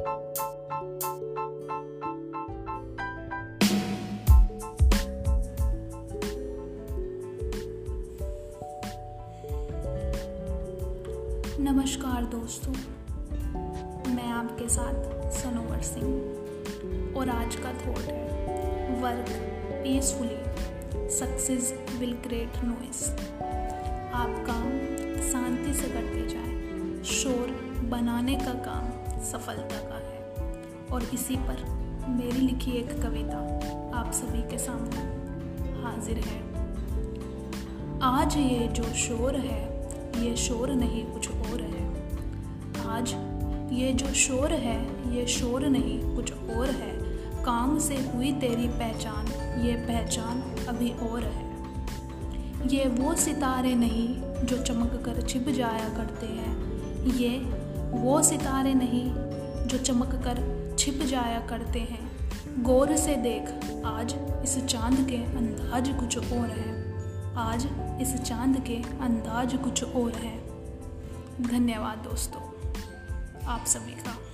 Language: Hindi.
नमस्कार दोस्तों, मैं आपके साथ सनोवर सिंह और आज का थॉट है work peacefully success will create noise आपका शांति से करते जाए, शोर बनाने का काम सफलता का है। और इसी पर मेरी लिखी एक कविता आप सभी के सामने हाजिर है। आज ये जो शोर है, ये शोर नहीं कुछ और है। आज ये जो शोर है, ये शोर नहीं कुछ और है। काम से हुई तेरी पहचान, ये पहचान अभी और है। ये वो सितारे नहीं जो चमक कर छिप जाया करते हैं। ये वो सितारे नहीं जो चमक कर छिप जाया करते हैं। गौर से देख, आज इस चाँद के अंदाज कुछ और है। आज इस चाँद के अंदाज कुछ और है। धन्यवाद दोस्तों, आप सभी का।